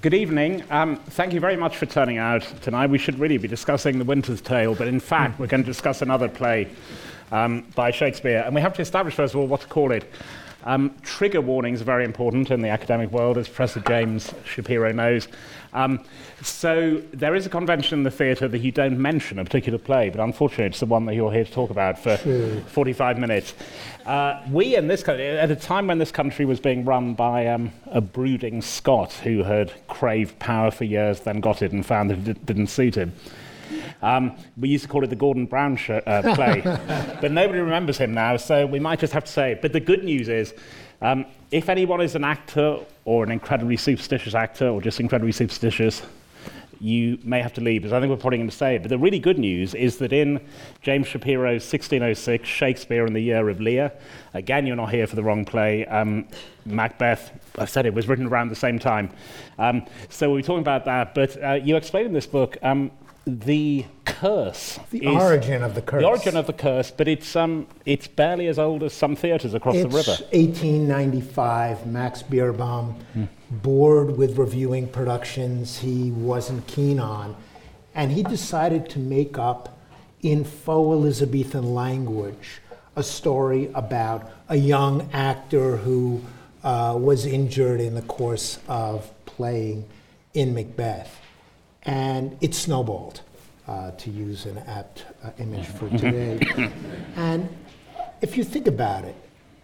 Good evening. Um, thank you very much for turning out tonight. We should really be discussing The Winter's Tale, but in fact, we're going to discuss another play um, by Shakespeare. And we have to establish, first of all, what to call it. Um, trigger warnings are very important in the academic world, as Professor James Shapiro knows. Um, so there is a convention in the theatre that you don't mention a particular play, but unfortunately it's the one that you're here to talk about for sure. 45 minutes. Uh, we in this country, at a time when this country was being run by um, a brooding Scot who had craved power for years, then got it and found that it didn't suit him. Um, we used to call it the Gordon Brown sh- uh, play, but nobody remembers him now, so we might just have to say it. But the good news is, um, if anyone is an actor or an incredibly superstitious actor or just incredibly superstitious, you may have to leave, as I think we're probably going to say. it. But the really good news is that in James Shapiro's 1606, Shakespeare in the Year of Lear, again, you're not here for the wrong play. Um, Macbeth, I said it was written around the same time. Um, so we're talking about that. But uh, you explain in this book um, the curse. The origin of the curse. The origin of the curse, but it's, um, it's barely as old as some theatres across it's the river. 1895, Max Beerbohm, hmm. bored with reviewing productions he wasn't keen on, and he decided to make up in faux Elizabethan language a story about a young actor who uh, was injured in the course of playing in Macbeth and it snowballed, uh, to use an apt uh, image for today. and if you think about it,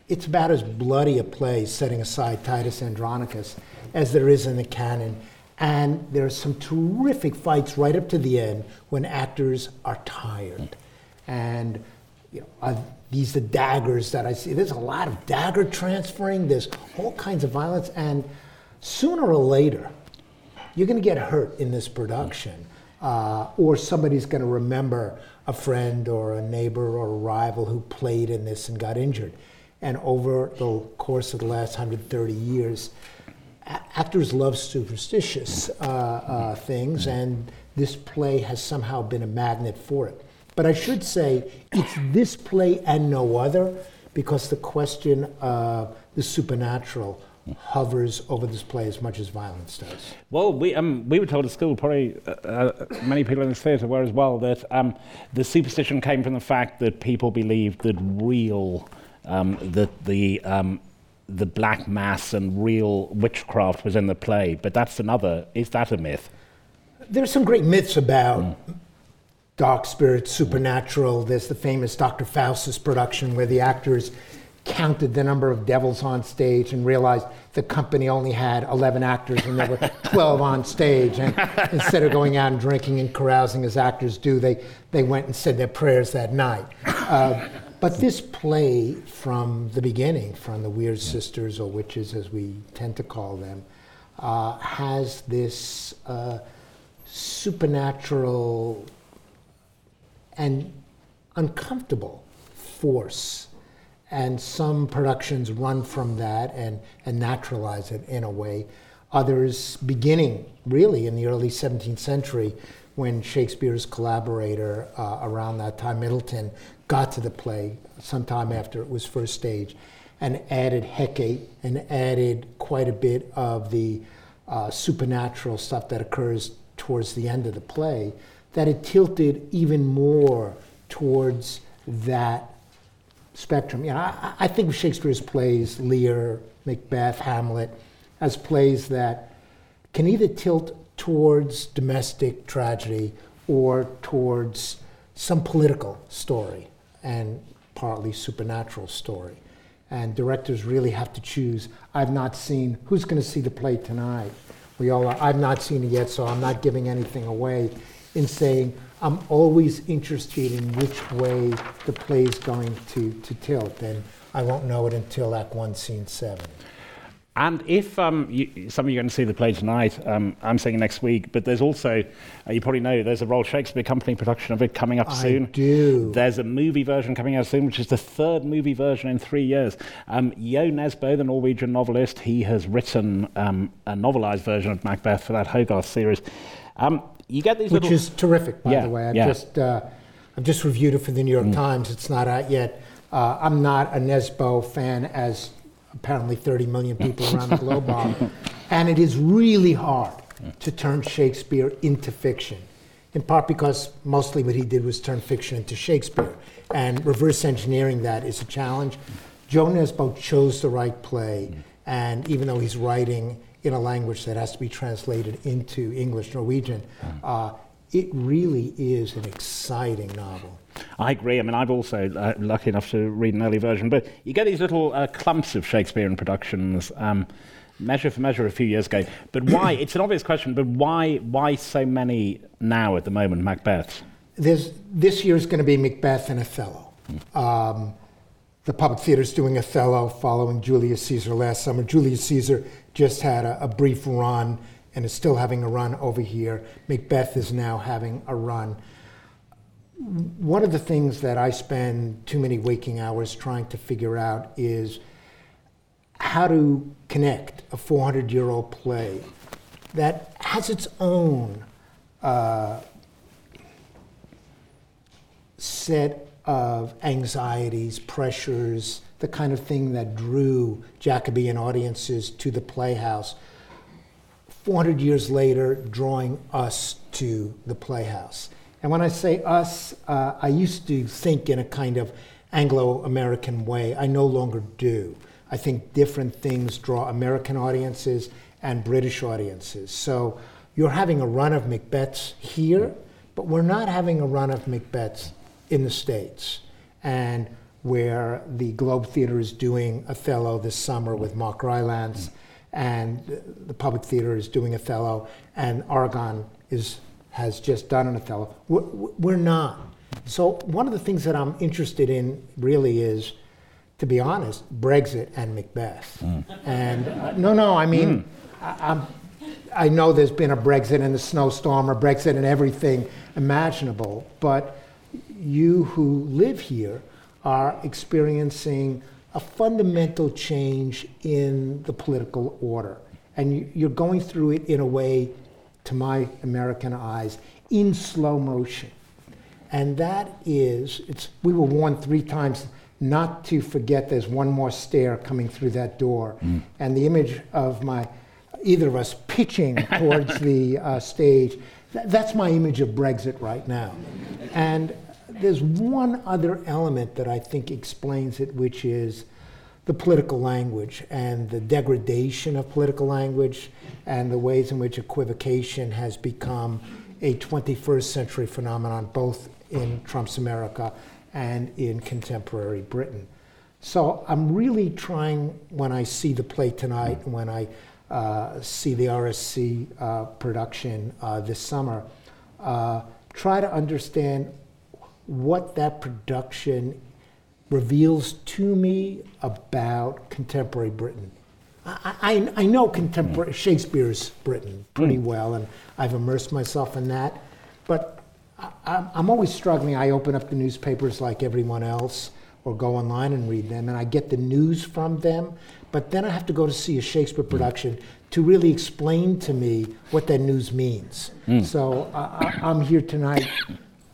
it's about as bloody a play, setting aside Titus Andronicus, as there is in the canon. And there are some terrific fights right up to the end when actors are tired. And you know, these are daggers that I see. There's a lot of dagger transferring. There's all kinds of violence, and sooner or later, you're going to get hurt in this production, uh, or somebody's going to remember a friend or a neighbor or a rival who played in this and got injured. And over the course of the last 130 years, actors love superstitious uh, uh, things, and this play has somehow been a magnet for it. But I should say it's this play and no other, because the question of the supernatural hovers over this play as much as violence does. Well, we, um, we were told at school, probably uh, uh, many people in this theatre were as well, that um, the superstition came from the fact that people believed that real, um, that the, um, the black mass and real witchcraft was in the play. But that's another, is that a myth? There's some great myths about mm. dark spirits, supernatural. There's the famous Dr. Faustus production where the actors counted the number of devils on stage and realized the company only had 11 actors and there were 12 on stage. And instead of going out and drinking and carousing as actors do, they, they went and said their prayers that night. Uh, but this play from the beginning, from the Weird Sisters or witches as we tend to call them, uh, has this uh, supernatural and uncomfortable force and some productions run from that and, and naturalize it in a way. Others, beginning really in the early 17th century, when Shakespeare's collaborator uh, around that time, Middleton, got to the play sometime after it was first staged and added Hecate and added quite a bit of the uh, supernatural stuff that occurs towards the end of the play, that it tilted even more towards that spectrum. You know, I, I think of Shakespeare's plays, Lear, Macbeth, Hamlet, as plays that can either tilt towards domestic tragedy or towards some political story and partly supernatural story. And directors really have to choose. I've not seen who's going to see the play tonight. We all are. I've not seen it yet, so I'm not giving anything away in saying I'm always interested in which way the play is going to, to tilt, and I won't know it until Act One, Scene Seven. And if um, you, some of you are going to see the play tonight, um, I'm saying next week, but there's also, uh, you probably know, there's a Royal Shakespeare Company production of it coming up I soon. I do. There's a movie version coming out soon, which is the third movie version in three years. Um, Jo Nesbo, the Norwegian novelist, he has written um, a novelized version of Macbeth for that Hogarth series. Um, you get these which little, is terrific, by yeah, the way. I've yeah. just uh, I've just reviewed it for the New York mm. Times. It's not out yet. Uh, I'm not a Nesbø fan, as apparently 30 million people around the globe are, and it is really hard to turn Shakespeare into fiction, in part because mostly what he did was turn fiction into Shakespeare. And reverse engineering that is a challenge. Jo Nesbo chose the right play, and even though he's writing in a language that has to be translated into English Norwegian, uh, it really is an exciting novel. I agree. I mean, I've also uh, lucky enough to read an early version, but you get these little uh, clumps of Shakespearean productions. Um, measure for measure a few years ago. But why? it's an obvious question, but why? Why so many now at the moment? Macbeth. There's, this is going to be Macbeth and Othello. Um, the Public theatre is doing Othello following Julius Caesar last summer. Julius Caesar just had a, a brief run and is still having a run over here. Macbeth is now having a run. One of the things that I spend too many waking hours trying to figure out is how to connect a 400 year old play that has its own uh, set of anxieties, pressures, the kind of thing that drew Jacobean audiences to the Playhouse. 400 years later, drawing us to the Playhouse. And when I say us, uh, I used to think in a kind of Anglo American way. I no longer do. I think different things draw American audiences and British audiences. So you're having a run of Macbeths here, but we're not having a run of Macbeths in the States. And where the Globe Theater is doing Othello this summer with Mark Rylance, and the Public Theater is doing Othello, and Argonne is, has just done an Othello. We're, we're not. So, one of the things that I'm interested in really is, to be honest, Brexit and Macbeth. Mm. And uh, no, no, I mean, mm. I, I'm, I know there's been a Brexit and a snowstorm or Brexit and everything imaginable, but you who live here are experiencing a fundamental change in the political order. And you're going through it in a way, to my American eyes, in slow motion. And that is, it's, we were warned three times not to forget there's one more stair coming through that door. Mm. And the image of my, either of us pitching towards the uh, stage, th- that's my image of Brexit right now. And there's one other element that I think explains it, which is the political language and the degradation of political language and the ways in which equivocation has become a 21st century phenomenon, both in Trump's America and in contemporary Britain. So I'm really trying, when I see the play tonight, and when I uh, see the RSC uh, production uh, this summer, uh, try to understand what that production reveals to me about contemporary Britain. I, I, I know contemporary mm. Shakespeare's Britain pretty mm. well, and I've immersed myself in that. But I, I'm always struggling. I open up the newspapers like everyone else, or go online and read them, and I get the news from them. But then I have to go to see a Shakespeare mm. production to really explain to me what that news means. Mm. So I, I'm here tonight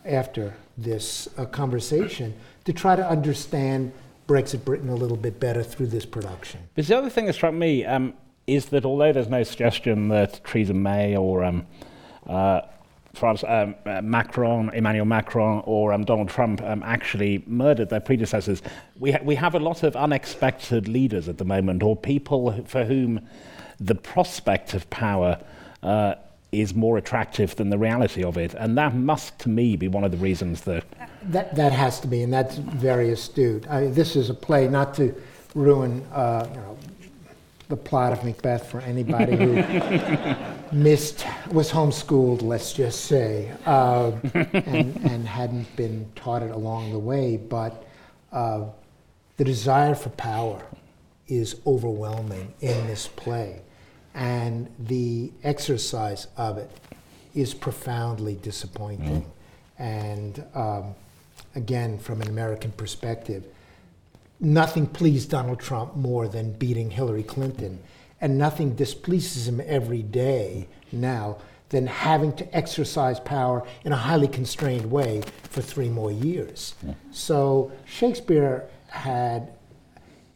after this uh, conversation to try to understand Brexit Britain a little bit better through this production. Because the other thing that struck me um, is that although there's no suggestion that Theresa May or um, uh, France, um, uh, Macron, Emmanuel Macron, or um, Donald Trump um, actually murdered their predecessors. We, ha- we have a lot of unexpected leaders at the moment, or people for whom the prospect of power uh, is more attractive than the reality of it. And that must, to me, be one of the reasons that. That, that has to be, and that's very astute. I, this is a play not to ruin uh, you know, the plot of Macbeth for anybody who missed, was homeschooled, let's just say, uh, and, and, hadn't been taught it along the way. But uh, the desire for power is overwhelming in this play and the exercise of it is profoundly disappointing. Mm. And um, again, from an American perspective, nothing pleased Donald Trump more than beating Hillary Clinton, and nothing displeases him every day now than having to exercise power in a highly constrained way for three more years. Yeah. So Shakespeare had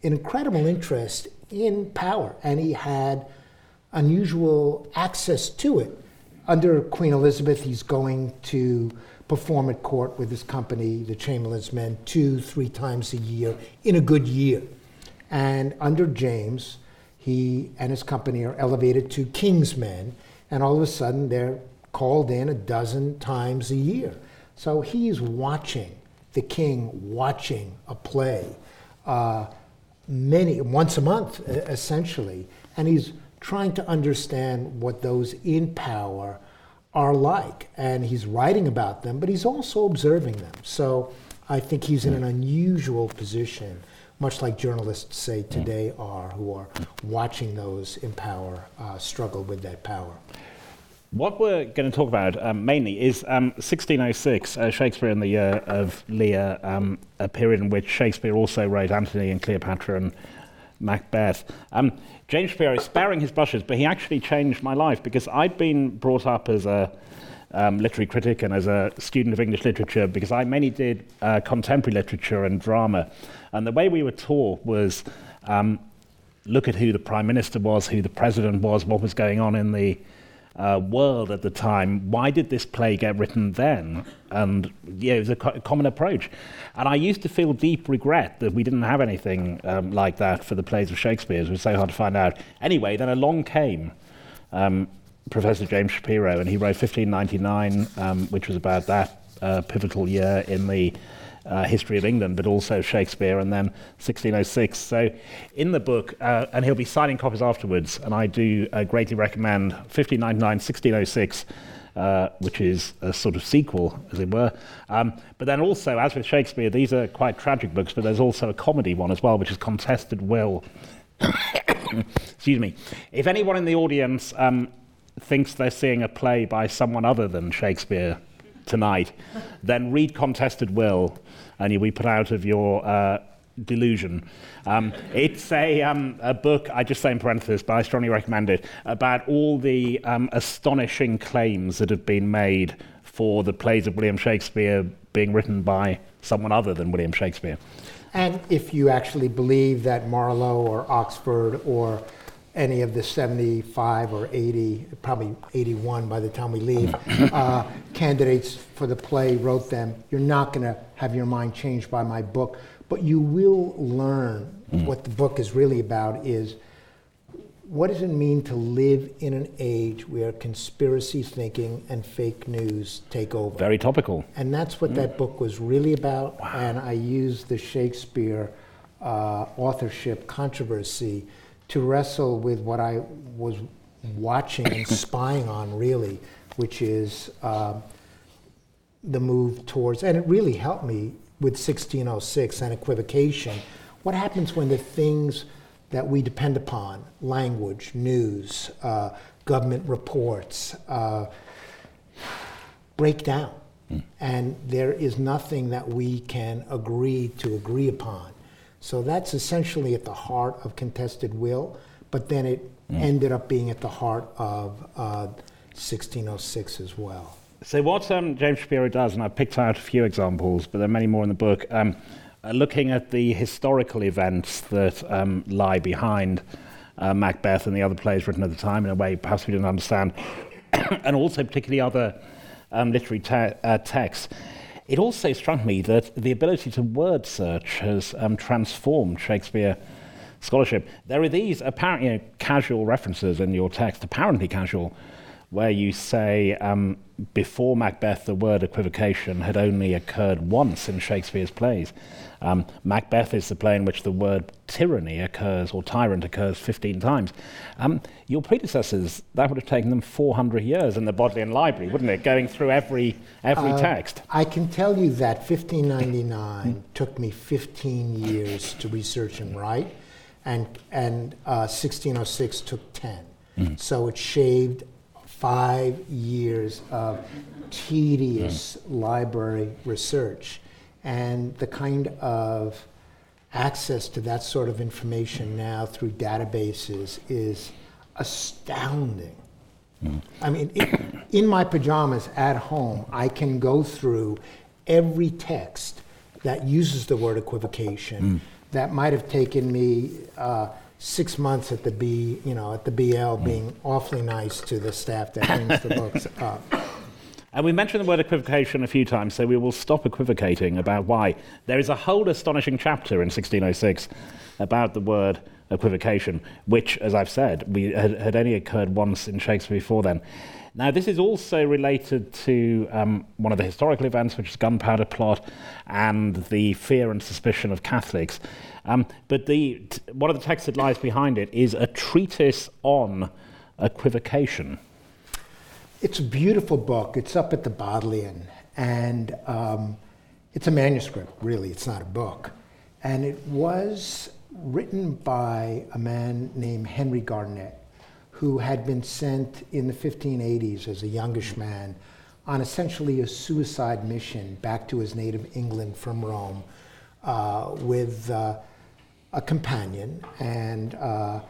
an incredible interest in power, and he had unusual access to it. Under Queen Elizabeth, he's going to perform at court with his company, the Chamberlain's Men, two, three times a year in a good year. And under James, he and his company are elevated to King's Men, and all of a sudden they're called in a dozen times a year. So he's watching the king watching a play uh, many once a month essentially, and he's trying to understand what those in power are like, and he's writing about them, but he's also observing them. So I think he's in an unusual position, much like journalists say today are, who are watching those in power uh, struggle with that power. What we're going to talk about um, mainly is um, 1606, uh, Shakespeare in the Year of Lear, um, a period in which Shakespeare also wrote Antony and Cleopatra and Macbeth. Um, James Shapiro is sparing his brushes, but he actually changed my life because I'd been brought up as a um, literary critic and as a student of English literature because I mainly did uh, contemporary literature and drama. And the way we were taught was um, look at who the prime minister was, who the president was, what was going on in the uh, world at the time, why did this play get written then? And yeah, it was a, co- common approach. And I used to feel deep regret that we didn't have anything um, like that for the plays of Shakespeare. It was so hard to find out. Anyway, then along came um, Professor James Shapiro, and he wrote 1599, um, which was about that uh, pivotal year in the uh, history of England, but also Shakespeare, and then 1606. So, in the book, uh, and he'll be signing copies afterwards, and I do uh, greatly recommend 1599, 1606. Uh, which is a sort of sequel, as it were. Um, but then also, as with Shakespeare, these are quite tragic books, but there's also a comedy one as well, which is Contested Will. Excuse me. If anyone in the audience um, thinks they're seeing a play by someone other than Shakespeare tonight, then read Contested Will and you'll be put out of your uh, delusion. Um, it's a, um, a, book, I just say in parenthesis, but I strongly recommend it, about all the um, astonishing claims that have been made for the plays of William Shakespeare being written by someone other than William Shakespeare. And if you actually believe that Marlowe or Oxford or any of the 75 or 80, probably 81 by the time we leave, uh, candidates for the play wrote them. You're not going to have your mind changed by my book, but you will learn mm. what the book is really about is what does it mean to live in an age where conspiracy thinking and fake news take over? Very topical. And that's what mm. that book was really about. Wow. And I used the Shakespeare uh, authorship controversy to wrestle with what I was watching and spying on, really, which is uh, the move towards, and it really helped me with 1606 and equivocation. What happens when the things that we depend upon, language, news, uh, government reports, uh, break down? Mm. And there is nothing that we can agree to agree upon. So that's essentially at the heart of contested will, but then it mm. ended up being at the heart of uh, 1606 as well. So what um, James Shapiro does, and I picked out a few examples, but there are many more in the book, um, uh, looking at the historical events that um, lie behind uh, Macbeth and the other plays written at the time in a way perhaps we didn't understand, and also particularly other um, literary te- uh, texts. It also struck me that the ability to word search has um, transformed Shakespeare scholarship. There are these apparently you know, casual references in your text, apparently casual, where you say um, before Macbeth, the word equivocation had only occurred once in Shakespeare's plays. Um, Macbeth is the play in which the word tyranny occurs, or tyrant occurs 15 times. Um, your predecessors, that would have taken them 400 years in the Bodleian Library, wouldn't it, going through every, every uh, text? I can tell you that 1599 took me 15 years to research and write, and, and uh, 1606 took 10. Mm. So it shaved five years of tedious mm. library research. And the kind of access to that sort of information now through databases is astounding. Mm. I mean, it, in my pajamas at home, I can go through every text that uses the word equivocation mm. that might have taken me uh, six months at the B, you know, at the BL, being awfully nice to the staff that brings the books up. And we mentioned the word equivocation a few times, so we will stop equivocating about why. There is a whole astonishing chapter in 1606 about the word equivocation, which, as I've said, we had, had only occurred once in Shakespeare before then. Now, this is also related to um, one of the historical events, which is gunpowder plot, and the fear and suspicion of Catholics. Um, but the, t- one of the texts that lies behind it is a treatise on equivocation. It's a beautiful book. It's up at the Bodleian, and um, it's a manuscript, really. It's not a book. And it was written by a man named Henry Garnet, who had been sent in the 1580s as a youngish man on essentially a suicide mission back to his native England from Rome uh, with uh, a companion and uh,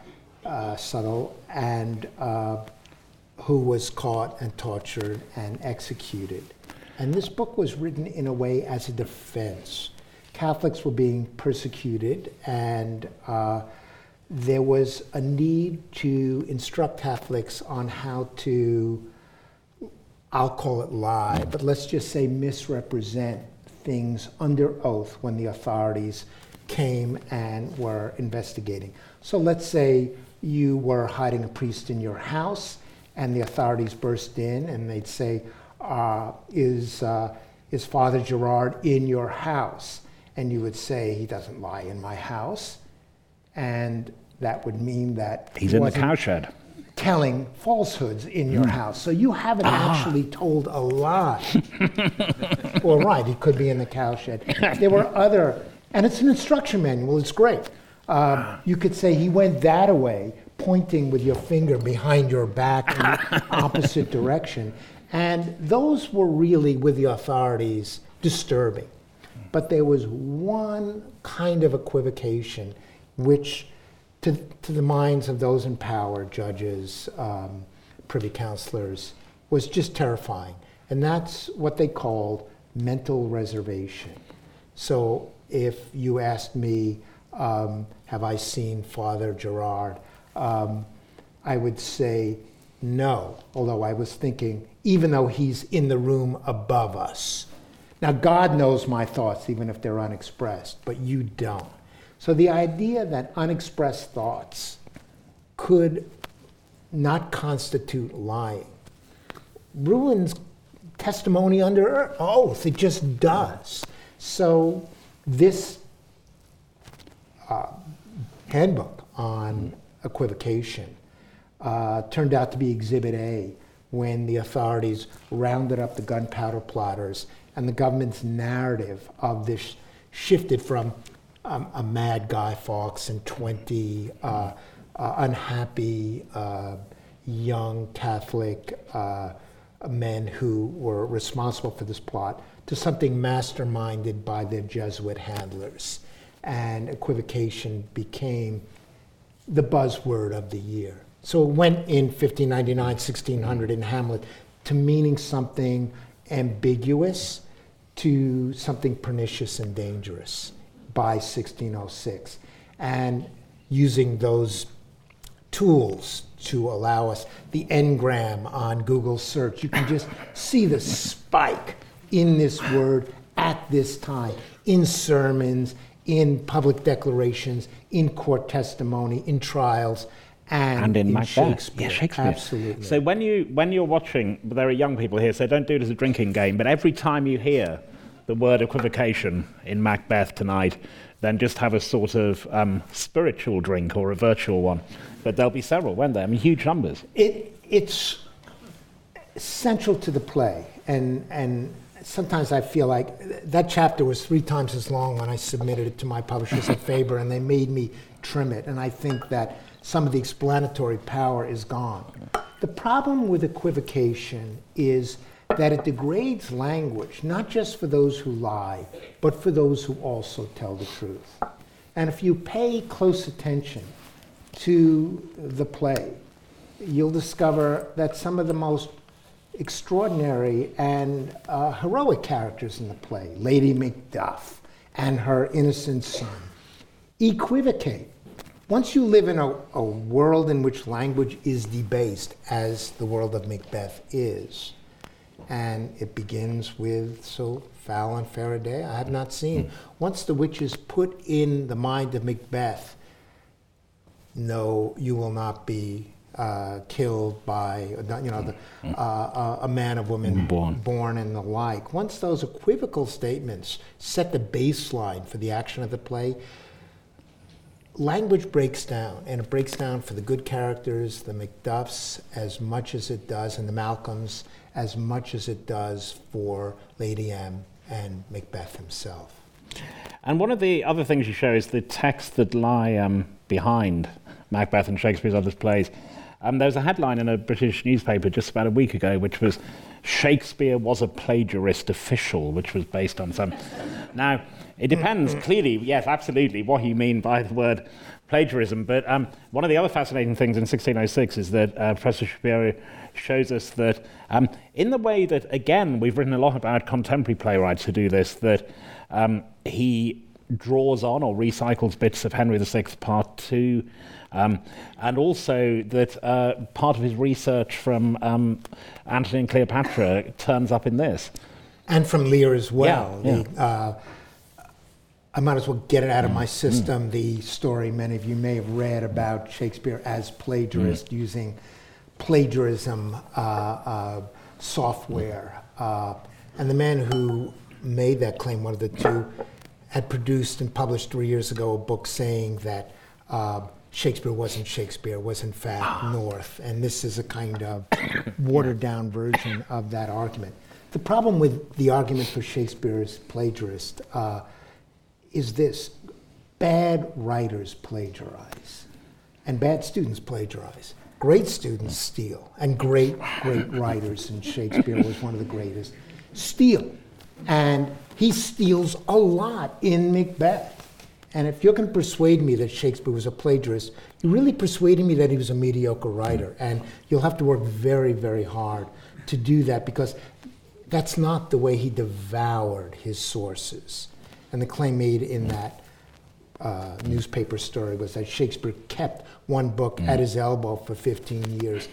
uh Southwell and uh, who was caught and tortured and executed. And this book was written in a way as a defense. Catholics were being persecuted, and uh, there was a need to instruct Catholics on how to, I'll call it lie, but let's just say misrepresent things under oath when the authorities came and were investigating. So let's say you were hiding a priest in your house and the authorities burst in and they'd say, uh, is, uh, is Father Gerard in your house? And you would say, he doesn't lie in my house. And that would mean that he's in the cowshed. Telling falsehoods in your mm. house. So you haven't ah. actually told a lie. well, right, he could be in the cowshed. There were other, and it's an instruction manual, it's great. Um, you could say he went that away, pointing with your finger behind your back in the opposite direction. And those were really, with the authorities, disturbing. But there was one kind of equivocation which, to, to the minds of those in power, judges, um, privy councilors, was just terrifying. And that's what they called mental reservation. So if you asked me, um, have I seen Father Gerard? um, I would say no, although I was thinking, even though he's in the room above us. Now, God knows my thoughts, even if they're unexpressed, but you don't. So the idea that unexpressed thoughts could not constitute lying ruins testimony under oath. It just does. So this uh, handbook on equivocation uh, turned out to be Exhibit A when the authorities rounded up the gunpowder plotters and the government's narrative of this shifted from um, a mad Guy Fawkes and 20 uh, uh, unhappy uh, young Catholic uh, men who were responsible for this plot to something masterminded by their Jesuit handlers. And equivocation became the buzzword of the year. So it went in 1599, 1600 in Hamlet to meaning something ambiguous to something pernicious and dangerous by 1606. And using those tools to allow us the Ngram on Google search, you can just see the spike in this word at this time in sermons, in public declarations, in court testimony, in trials, and, and in, in Macbeth. Shakespeare. Yeah, Shakespeare. Absolutely. So when you when you're watching, there are young people here, so don't do it as a drinking game. But every time you hear the word equivocation in Macbeth tonight, then just have a sort of um, spiritual drink or a virtual one. But there'll be several, won't there? I mean, huge numbers. It, it's central to the play, and and sometimes I feel like that chapter was three times as long when I submitted it to my publishers at Faber, and they made me trim it. And I think that some of the explanatory power is gone. The problem with equivocation is that it degrades language, not just for those who lie, but for those who also tell the truth. And if you pay close attention to the play, you'll discover that some of the most extraordinary and uh, heroic characters in the play, Lady Macduff and her innocent son, equivocate. Once you live in a, a world in which language is debased, as the world of Macbeth is, and it begins with so foul and fair a day I have not seen. Once the witch is put in the mind of Macbeth, no, you will not be uh, killed by you know the, uh, uh, a man, of woman Born. born, and the like. Once those equivocal statements set the baseline for the action of the play, language breaks down, and it breaks down for the good characters, the Macduffs, as much as it does, and the Malcolms, as much as it does for Lady M and Macbeth himself. And one of the other things you show is the texts that lie um, behind Macbeth and Shakespeare's other plays. Um, there was a headline in a British newspaper just about a week ago, which was Shakespeare was a plagiarist official, which was based on some. now, it depends, clearly, yes, absolutely, what you mean by the word plagiarism. But um, one of the other fascinating things in 1606 is that uh, Professor Shapiro shows us that, um, in the way that, again, we've written a lot about contemporary playwrights who do this, that um, he draws on or recycles bits of Henry VI Part 2, um, and also that uh, part of his research from um, Antony and Cleopatra turns up in this. And from Lear as well. Yeah, The, uh, I might as well get it out of my system. The story many of you may have read about Shakespeare as plagiarist using plagiarism uh, uh, software. Uh, and the man who made that claim, one of the two, had produced and published three years ago a book saying that uh, Shakespeare wasn't Shakespeare, was in fact North. And this is a kind of watered down version of that argument. The problem with the argument for Shakespeare's plagiarist uh, is this bad writers plagiarize, and bad students plagiarize. Great students steal, and great, great writers, and Shakespeare was one of the greatest, steal. And he steals a lot in Macbeth. And if you can persuade me that Shakespeare was a plagiarist, you're really persuading me that he was a mediocre writer. Mm. And you'll have to work very, very hard to do that because that's not the way he devoured his sources. And the claim made in mm. that uh, newspaper story was that Shakespeare kept one book mm. at his elbow for 15 years.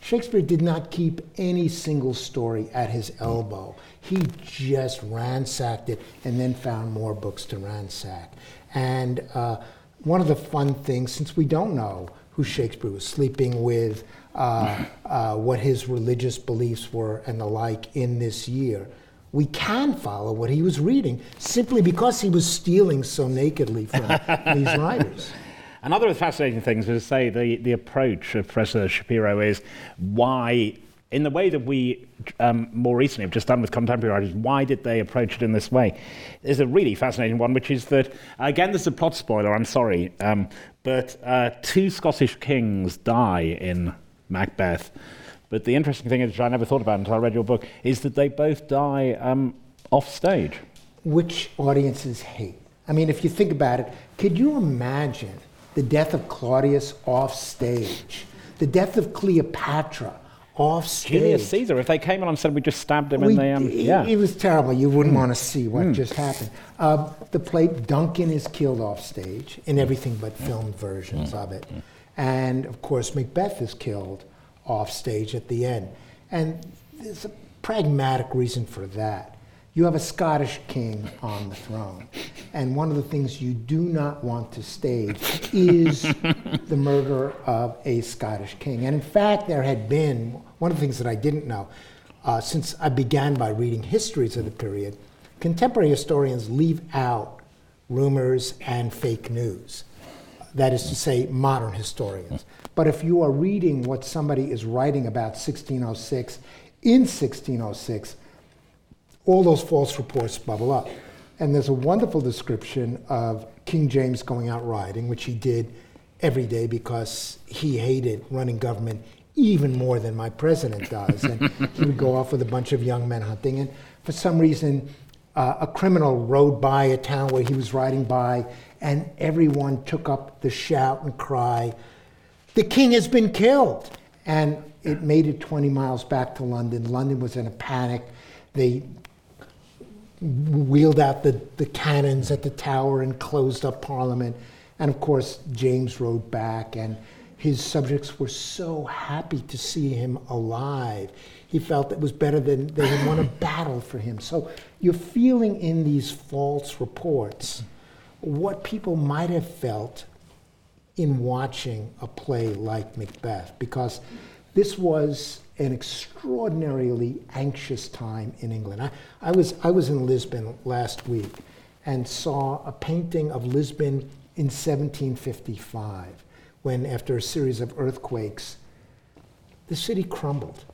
Shakespeare did not keep any single story at his elbow. He just ransacked it and then found more books to ransack. And uh, one of the fun things, since we don't know who Shakespeare was sleeping with, uh, uh, what his religious beliefs were, and the like in this year, we can follow what he was reading simply because he was stealing so nakedly from these writers. Another of the fascinating things is to say the, the approach of Professor Shapiro is why, in the way that we um, more recently have just done with contemporary writers, why did they approach it in this way? There's a really fascinating one, which is that, again, this is a plot spoiler, I'm sorry, um, but uh, two Scottish kings die in Macbeth. But the interesting thing, which I never thought about until I read your book, is that they both die um, off stage. Which audiences hate. I mean, if you think about it, could you imagine the death of Claudius off stage, the death of Cleopatra off stage? Julius Caesar, if they came on and said we just stabbed him in the. Um, it, yeah. it was terrible. You wouldn't want to see what just happened. Uh, the play Duncan is killed off stage in everything but filmed versions of it. And of course, Macbeth is killed off stage at the end. And there's a pragmatic reason for that. You have a Scottish king on the throne. And one of the things you do not want to stage is the murder of a Scottish king. And in fact, there had been, one of the things that I didn't know, uh, since I began by reading histories of the period, contemporary historians leave out rumors and fake news. That is to say, modern historians. But if you are reading what somebody is writing about 1606 in 1606, all those false reports bubble up. And there's a wonderful description of King James going out riding, which he did every day because he hated running government even more than my president does. And he would go off with a bunch of young men hunting. And for some reason, uh, a criminal rode by a town where he was riding by, and everyone took up the shout and cry, The king has been killed! And it made it 20 miles back to London. London was in a panic. They wheeled out the, the cannons at the tower and closed up Parliament. And of course, James rode back, and his subjects were so happy to see him alive. He felt it was better than they had won a battle for him. So you're feeling in these false reports what people might have felt in watching a play like Macbeth, because this was an extraordinarily anxious time in England. I, I, was, I was in Lisbon last week and saw a painting of Lisbon in 1755, when, after a series of earthquakes, the city crumbled.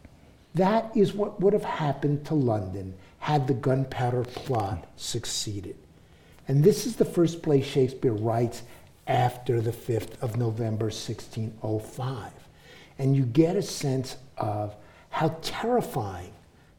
That is what would have happened to London had the gunpowder plot succeeded. And this is the first play Shakespeare writes after the 5th of November, 1605. And you get a sense of how terrifying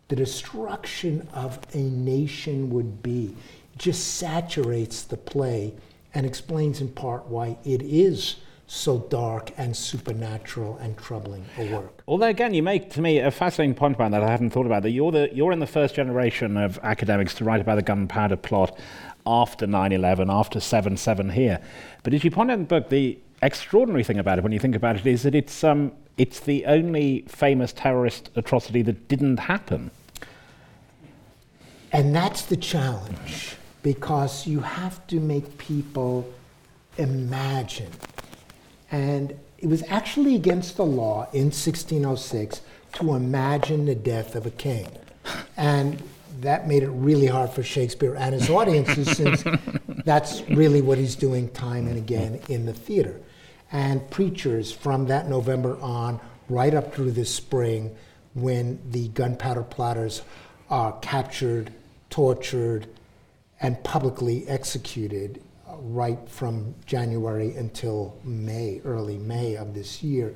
the destruction of a nation would be. Just saturates the play and explains in part why it is so dark and supernatural and troubling a work. Although again, you make to me a fascinating point about that I hadn't thought about. That you're the you're in the first generation of academics to write about the gunpowder plot after 9/11, after 7/7 here. But as you point out in the book, the extraordinary thing about it, when you think about it, is that it's um, it's the only famous terrorist atrocity that didn't happen. And that's the challenge, because you have to make people imagine. And it was actually against the law in 1606 to imagine the death of a king. And that made it really hard for Shakespeare and his audiences since that's really what he's doing time and again in the theater. And preachers from that November on, right up through this spring, when the gunpowder plotters are captured, tortured, and publicly executed uh, right from January until May, early May of this year.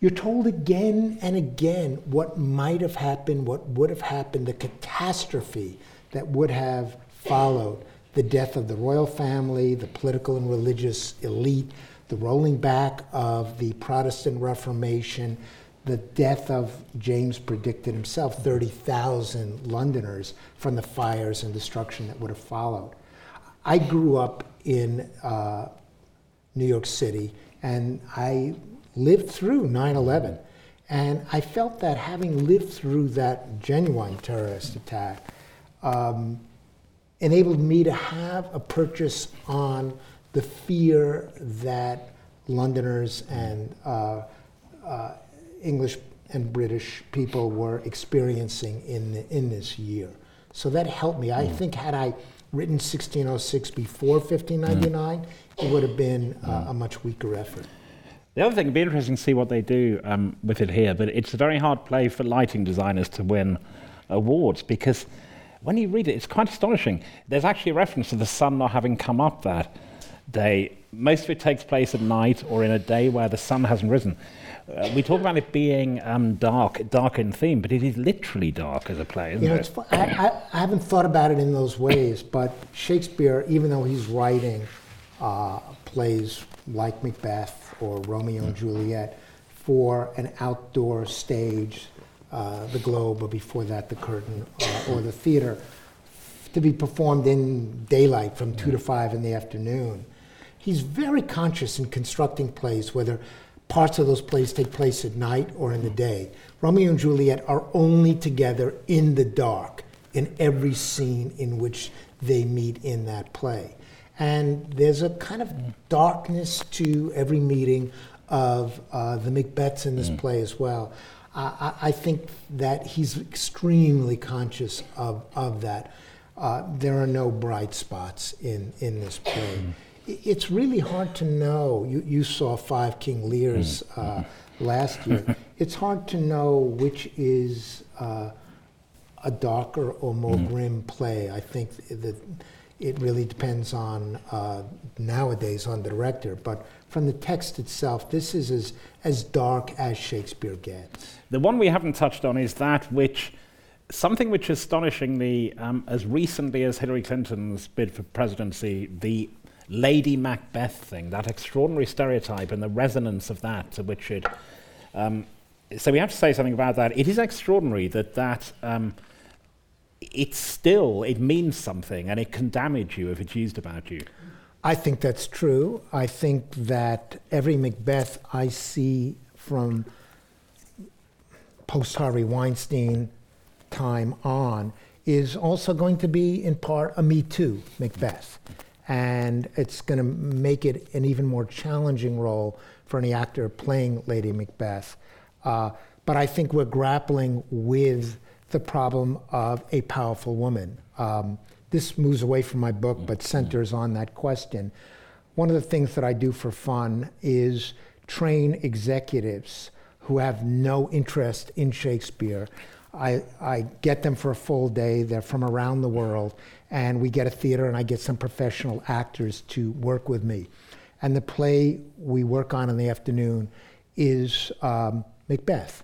You're told again and again what might have happened, what would have happened, the catastrophe that would have followed the death of the royal family, the political and religious elite, the rolling back of the Protestant Reformation, the death of James predicted himself, 30,000 Londoners from the fires and destruction that would have followed. I grew up in uh, New York City, and I lived through 9 11. And I felt that having lived through that genuine terrorist attack um, enabled me to have a purchase on the fear that Londoners and uh, uh, English and British people were experiencing in, the, in this year. So that helped me. I mm. think had I written 1606 before 1599, mm. it would have been uh, a much weaker effort. The other thing, it'd be interesting to see what they do um, with it here, but it's a very hard play for lighting designers to win awards because when you read it, it's quite astonishing. There's actually a reference to the sun not having come up that day. Most of it takes place at night or in a day where the sun hasn't risen. Uh, we talk about it being um, dark, dark in theme, but it is literally dark as a play, isn't you know, it? I, I, I, haven't thought about it in those ways, but Shakespeare, even though he's writing uh, plays like Macbeth or Romeo and Juliet for an outdoor stage, uh, the Globe, or before that, the Curtain, uh, or the theater, to be performed in daylight from 2 to 5 in the afternoon. He's very conscious in constructing plays, whether parts of those plays take place at night or in the day. Romeo and Juliet are only together in the dark in every scene in which they meet in that play. And there's a kind of darkness to every meeting of uh, the Macbeths in this mm. play as well. I, I, think that he's extremely conscious of, of that. Uh, there are no bright spots in, in this play. Mm. It's really hard to know. You, you saw Five King Lears mm. uh, last year. it's hard to know which is uh, a darker or more mm. grim play. I think that it really depends on uh, nowadays on the director. But from the text itself, this is as, as dark as Shakespeare gets. The one we haven't touched on is that which, something which astonishingly, um, as recently as Hillary Clinton's bid for presidency, the Lady Macbeth thing, that extraordinary stereotype and the resonance of that to which it. Um, so we have to say something about that. It is extraordinary that that. Um, it's still, it means something and it can damage you if it's used about you. I think that's true. I think that every Macbeth I see from post Harvey Weinstein time on is also going to be, in part, a Me Too Macbeth. And it's going to make it an even more challenging role for any actor playing Lady Macbeth. Uh, but I think we're grappling with the problem of a powerful woman. Um, this moves away from my book, but centers on that question. One of the things that I do for fun is train executives who have no interest in Shakespeare. I, I get them for a full day. They're from around the world. And we get a theater, and I get some professional actors to work with me. And the play we work on in the afternoon is um, Macbeth.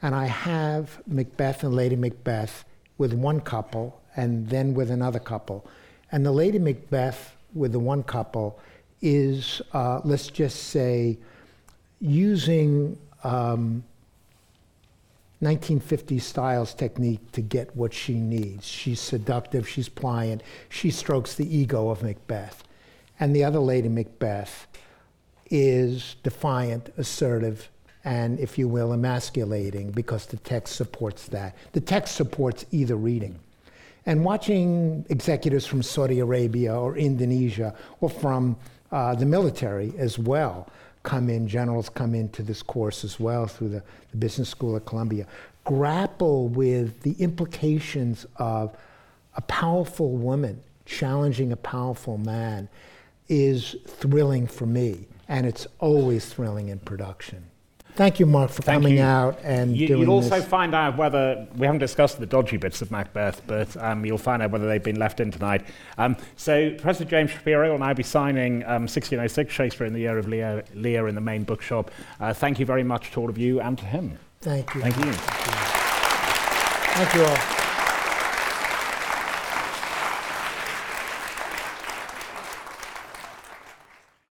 And I have Macbeth and Lady Macbeth with one couple and then with another couple. And the Lady Macbeth with the one couple is, uh, let's just say, using um, 1950s styles technique to get what she needs. She's seductive, she's pliant, she strokes the ego of Macbeth. And the other lady, Macbeth, is defiant, assertive, and, if you will, emasculating because the text supports that. The text supports either reading. And watching executives from Saudi Arabia or Indonesia or from uh, the military as well come in, generals come into this course as well through the, the Business School at Columbia, grapple with the implications of a powerful woman challenging a powerful man is thrilling for me. And it's always thrilling in production. Thank you, Mark, for Thank coming you. out and you, doing You'll also this. find out whether we haven't discussed the dodgy bits of Macbeth, but um, you'll find out whether they've been left in tonight. Um, so, Professor James Shapiro will now be signing um, 1606 Shakespeare in the Year of Lear, Lear in the main bookshop. Uh, thank you very much to all of you and to him. Thank you. Thank you. Thank you all.